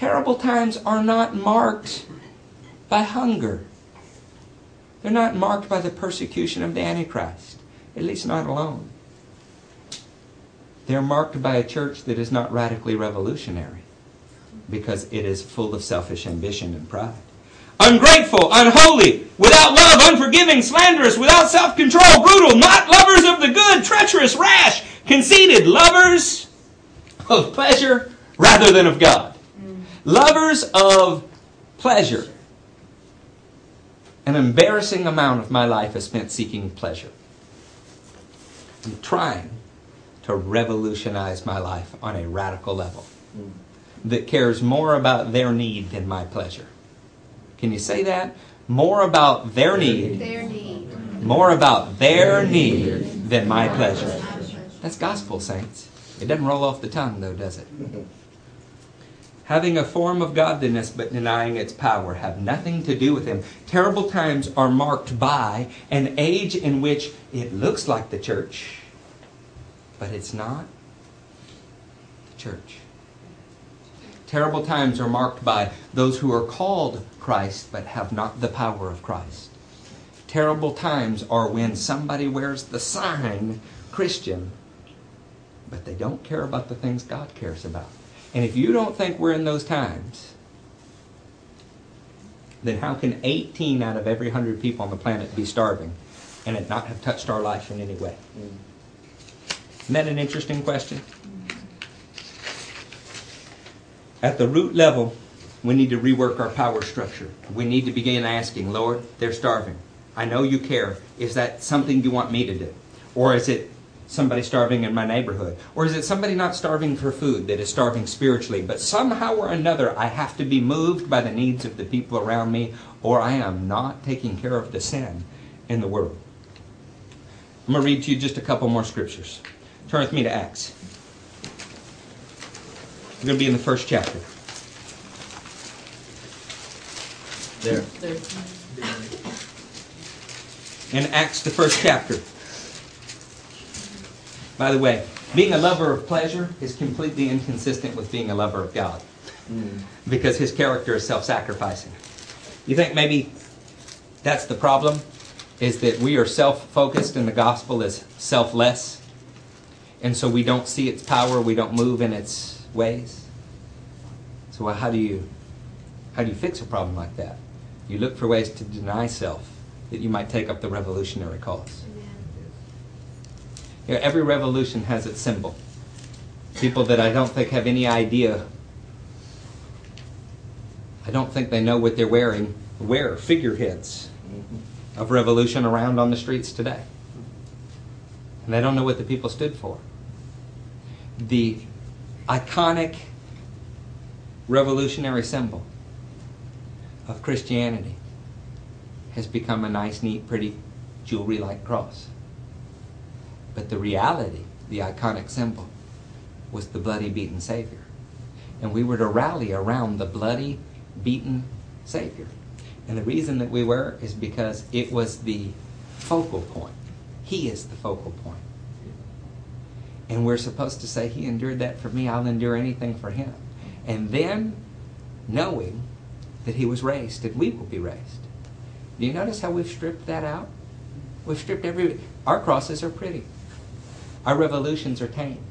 Terrible times are not marked by hunger. They're not marked by the persecution of the Antichrist, at least not alone. They're marked by a church that is not radically revolutionary because it is full of selfish ambition and pride. Ungrateful, unholy, without love, unforgiving, slanderous, without self control, brutal, not lovers of the good, treacherous, rash, conceited, lovers of pleasure rather than of God. Lovers of pleasure. An embarrassing amount of my life is spent seeking pleasure. I'm trying to revolutionize my life on a radical level that cares more about their need than my pleasure. Can you say that? More about their need. Their need. More about their need than my pleasure. That's gospel, saints. It doesn't roll off the tongue, though, does it? Having a form of godliness but denying its power have nothing to do with him. Terrible times are marked by an age in which it looks like the church, but it's not the church. Terrible times are marked by those who are called Christ but have not the power of Christ. Terrible times are when somebody wears the sign Christian, but they don't care about the things God cares about. And if you don't think we're in those times, then how can 18 out of every 100 people on the planet be starving and it not have touched our life in any way? Mm. Isn't that an interesting question? At the root level, we need to rework our power structure. We need to begin asking, Lord, they're starving. I know you care. Is that something you want me to do? Or is it somebody starving in my neighborhood? Or is it somebody not starving for food that is starving spiritually? But somehow or another, I have to be moved by the needs of the people around me, or I am not taking care of the sin in the world. I'm going to read to you just a couple more scriptures. Turn with me to Acts. We're going to be in the first chapter. There. In Acts, the first chapter. By the way, being a lover of pleasure is completely inconsistent with being a lover of God mm. because his character is self sacrificing. You think maybe that's the problem? Is that we are self focused and the gospel is selfless? And so we don't see its power, we don't move in its ways. So how do you how do you fix a problem like that? You look for ways to deny self that you might take up the revolutionary cause. You know, every revolution has its symbol. People that I don't think have any idea, I don't think they know what they're wearing, wear figureheads mm-hmm. of revolution around on the streets today. And they don't know what the people stood for. The iconic revolutionary symbol of Christianity has become a nice, neat, pretty jewelry like cross. But the reality, the iconic symbol, was the bloody, beaten Savior. And we were to rally around the bloody, beaten Savior. And the reason that we were is because it was the focal point. He is the focal point. And we're supposed to say, He endured that for me, I'll endure anything for Him. And then knowing that He was raised and we will be raised. Do you notice how we've stripped that out? We've stripped every. Our crosses are pretty. Our revolutions are tame.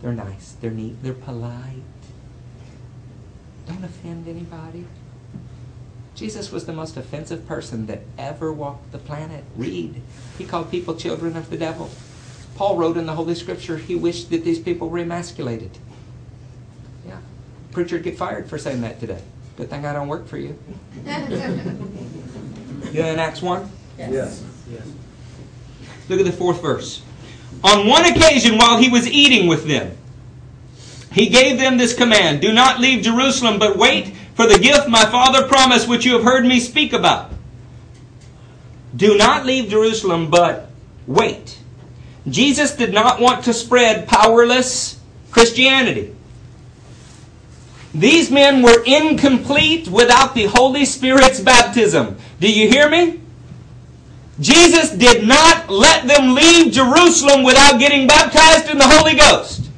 They're nice. They're neat. They're polite. Don't offend anybody. Jesus was the most offensive person that ever walked the planet. Read. He called people children of the devil. Paul wrote in the Holy Scripture he wished that these people were emasculated. Yeah. Preacher'd get fired for saying that today. Good thing I don't work for you. You in Acts 1? Yes. Yes. Look at the fourth verse. On one occasion, while he was eating with them, he gave them this command Do not leave Jerusalem, but wait for the gift my father promised, which you have heard me speak about. Do not leave Jerusalem, but wait. Jesus did not want to spread powerless Christianity. These men were incomplete without the Holy Spirit's baptism. Do you hear me? Jesus did not let them leave Jerusalem without getting baptized in the Holy Ghost.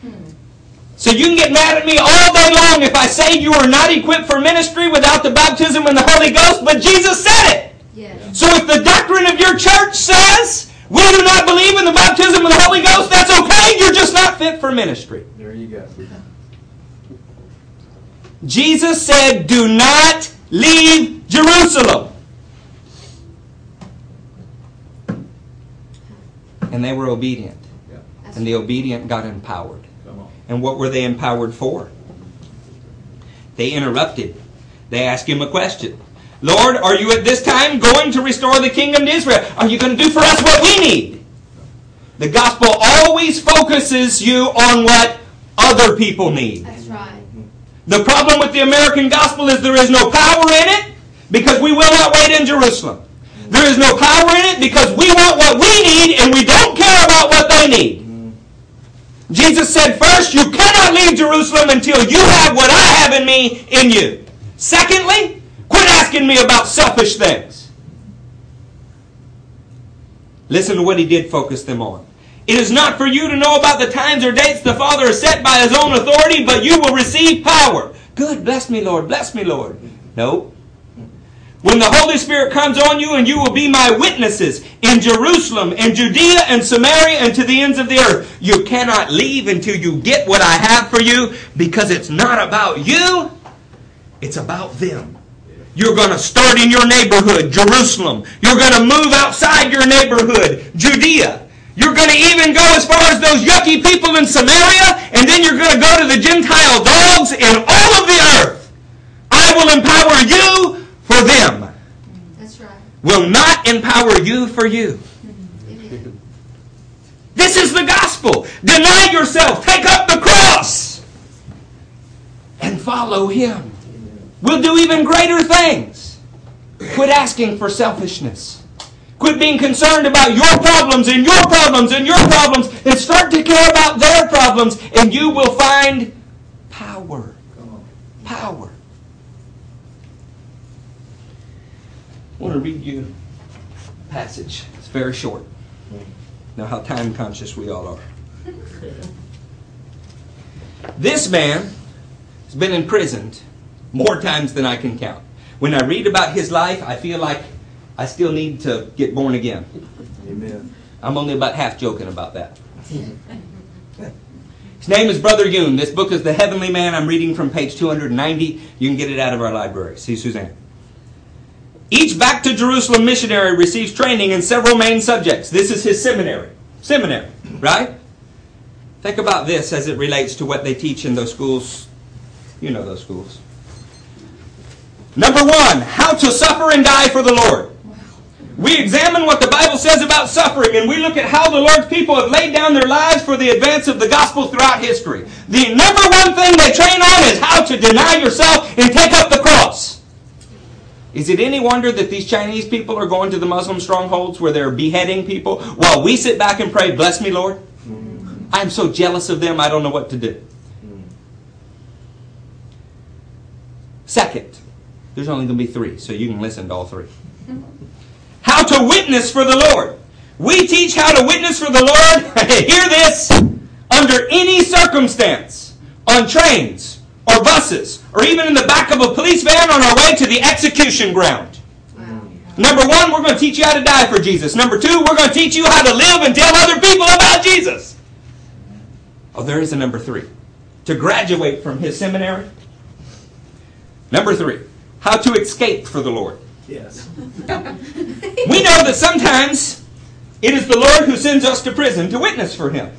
So you can get mad at me all day long if I say you are not equipped for ministry without the baptism in the Holy Ghost, but Jesus said it. Yes. So if the doctrine of your church says we do not believe in the baptism of the Holy Ghost, that's okay. You're just not fit for ministry. There you go. Jesus said, Do not leave Jerusalem. And they were obedient. That's And the obedient got empowered. Come on. And what were they empowered for? They interrupted. They asked him a question. Lord, are you at this time going to restore the kingdom to Israel? Are you going to do for us what we need? The gospel always focuses you on what other people need. That's right. The problem with the American gospel is there is no power in it because we will not wait in Jerusalem. There is no power in it because we want what we need and we don't care about what they need. Said, first, you cannot leave Jerusalem until you have what I have in me in you. Secondly, quit asking me about selfish things. Listen to what he did focus them on. It is not for you to know about the times or dates the Father has set by his own authority, but you will receive power. Good, bless me, Lord, bless me, Lord. No. When the Holy Spirit comes on you, and you will be my witnesses in Jerusalem, in Judea, and Samaria, and to the ends of the earth. You cannot leave until you get what I have for you, because it's not about you, it's about them. You're going to start in your neighborhood, Jerusalem. You're going to move outside your neighborhood, Judea. You're going to even go as far as those yucky people in Samaria, and then you're going to go to the Gentile dogs in all of the earth. I will empower you for them. That's right. Will not empower you for you. Amen. This is the gospel. Deny yourself, take up the cross, and follow him. We'll do even greater things. Quit asking for selfishness. Quit being concerned about your problems and your problems and your problems and start to care about their problems and you will find power. Power. I want to read you a passage. It's very short. Know how time conscious we all are. This man has been imprisoned more times than I can count. When I read about his life, I feel like I still need to get born again. Amen. I'm only about half joking about that. His name is Brother Yun. This book is The Heavenly Man. I'm reading from page 290. You can get it out of our library. See Suzanne. Each back to Jerusalem missionary receives training in several main subjects. This is his seminary. Seminary, right? Think about this as it relates to what they teach in those schools. You know those schools. Number one, how to suffer and die for the Lord. We examine what the Bible says about suffering and we look at how the Lord's people have laid down their lives for the advance of the gospel throughout history. The number one thing they train on is how to deny yourself and take up the cross. Is it any wonder that these Chinese people are going to the Muslim strongholds where they're beheading people while we sit back and pray, Bless me, Lord? I'm so jealous of them, I don't know what to do. Second, there's only going to be three, so you can listen to all three. How to witness for the Lord. We teach how to witness for the Lord, hear this, under any circumstance, on trains or buses, or even in the back of a police van on our way to the execution ground. Wow. Number one, we're going to teach you how to die for Jesus. Number two, we're going to teach you how to live and tell other people about Jesus. Oh, there is a number three. To graduate from his seminary. Number three, how to escape for the Lord. Yes. We know that sometimes it is the Lord who sends us to prison to witness for him.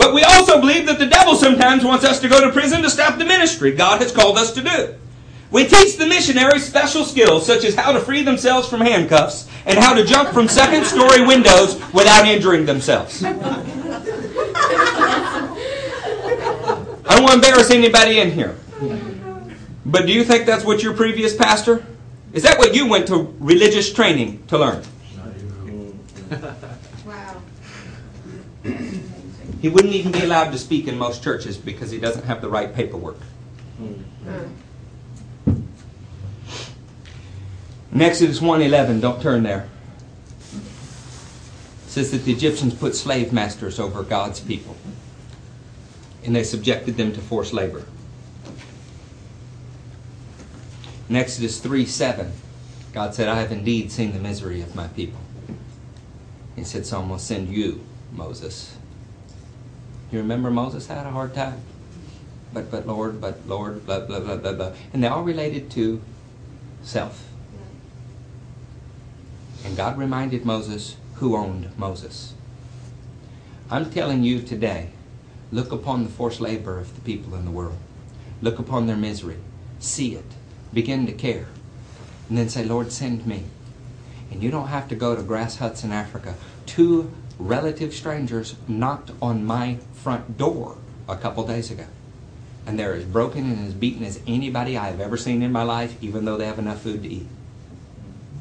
But we also believe that the devil sometimes wants us to go to prison to stop the ministry God has called us to do. We teach the missionaries special skills such as how to free themselves from handcuffs and how to jump from second story windows without injuring themselves. I don't want to embarrass anybody in here. But do you think that's what your previous pastor? Is that what you went to religious training to learn? He wouldn't even be allowed to speak in most churches because he doesn't have the right paperwork. In Exodus 1.11, don't turn there. It says that the Egyptians put slave masters over God's people. And they subjected them to forced labor. In Exodus 3 7, God said, I have indeed seen the misery of my people. He said, So I'm going to send you, Moses. You remember Moses had a hard time? But, but Lord, but Lord, blah, blah, blah, blah, blah. And they all related to self. And God reminded Moses who owned Moses. I'm telling you today, look upon the forced labor of the people in the world. Look upon their misery. See it. Begin to care. And then say, Lord, send me. And you don't have to go to grass huts in Africa. Two relative strangers knocked on my front door a couple days ago. And they're as broken and as beaten as anybody I've ever seen in my life, even though they have enough food to eat.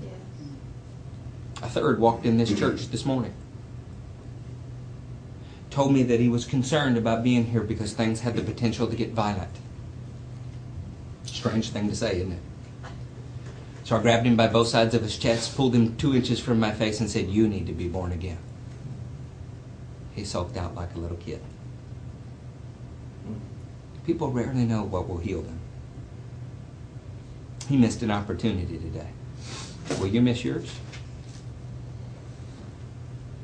Yes. A third walked in this church this morning. Told me that he was concerned about being here because things had the potential to get violent. Strange thing to say, isn't it? So I grabbed him by both sides of his chest, pulled him two inches from my face, and said, You need to be born again. He sulked out like a little kid. People rarely know what will heal them. He missed an opportunity today. Will you miss yours?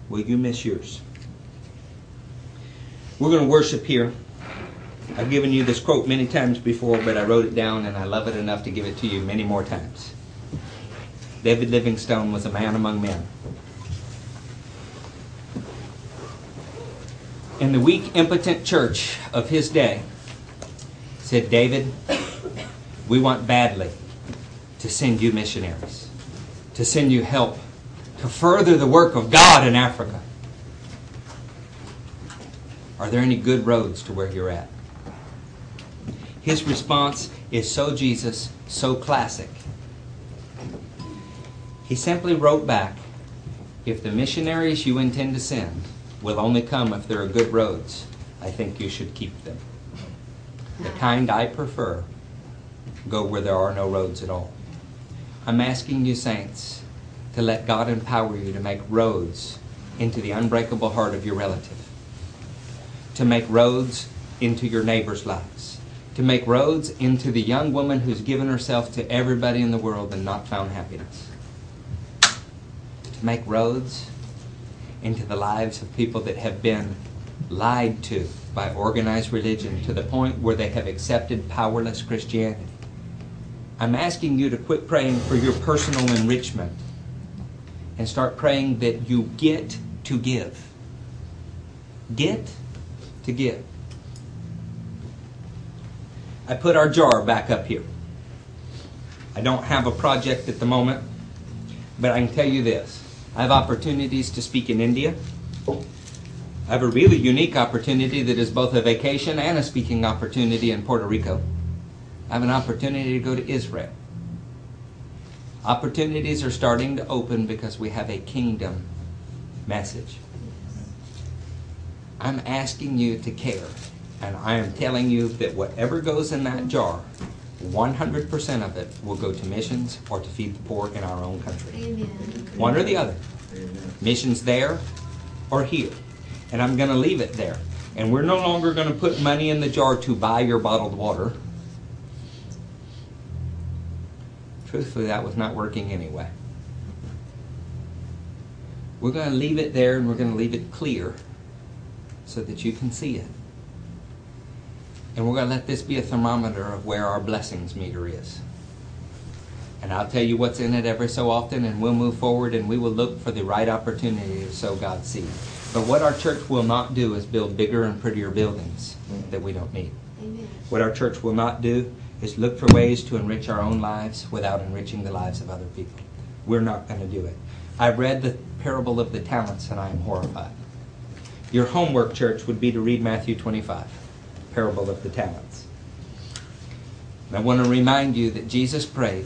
Will you miss yours? We're going to worship here. I've given you this quote many times before, but I wrote it down and I love it enough to give it to you many more times. David Livingstone was a man among men. In the weak, impotent church of his day, said David, we want badly to send you missionaries, to send you help, to further the work of God in Africa. Are there any good roads to where you're at? His response is so Jesus, so classic. He simply wrote back If the missionaries you intend to send will only come if there are good roads, I think you should keep them. The kind I prefer go where there are no roads at all. I'm asking you, saints, to let God empower you to make roads into the unbreakable heart of your relative, to make roads into your neighbor's lives, to make roads into the young woman who's given herself to everybody in the world and not found happiness, to make roads into the lives of people that have been lied to by organized religion to the point where they have accepted powerless Christianity. I'm asking you to quit praying for your personal enrichment and start praying that you get to give. Get to give. I put our jar back up here. I don't have a project at the moment, but I can tell you this. I have opportunities to speak in India. I have a really unique opportunity that is both a vacation and a speaking opportunity in Puerto Rico. I have an opportunity to go to Israel. Opportunities are starting to open because we have a kingdom message. I'm asking you to care, and I am telling you that whatever goes in that jar, 100% of it will go to missions or to feed the poor in our own country. Amen. One or the other. Missions there or here. And I'm going to leave it there. And we're no longer going to put money in the jar to buy your bottled water. Truthfully, that was not working anyway. We're going to leave it there and we're going to leave it clear so that you can see it. And we're going to let this be a thermometer of where our blessings meter is. And I'll tell you what's in it every so often, and we'll move forward and we will look for the right opportunity to sow God's seed. But what our church will not do is build bigger and prettier buildings mm-hmm. that we don't need. Amen. What our church will not do is look for ways to enrich our own lives without enriching the lives of other people. We're not going to do it. I've read the parable of the talents and I am horrified. Your homework, church, would be to read Matthew 25, parable of the talents. And I want to remind you that Jesus prayed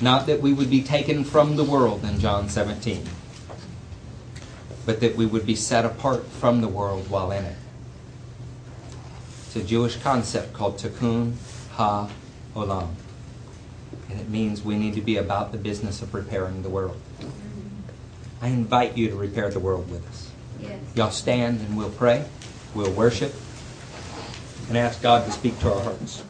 not that we would be taken from the world in John 17, but that we would be set apart from the world while in it. It's a Jewish concept called Tikkun Ha Olam. And it means we need to be about the business of repairing the world. I invite you to repair the world with us. Yes. Y'all stand and we'll pray, we'll worship, and ask God to speak to our hearts.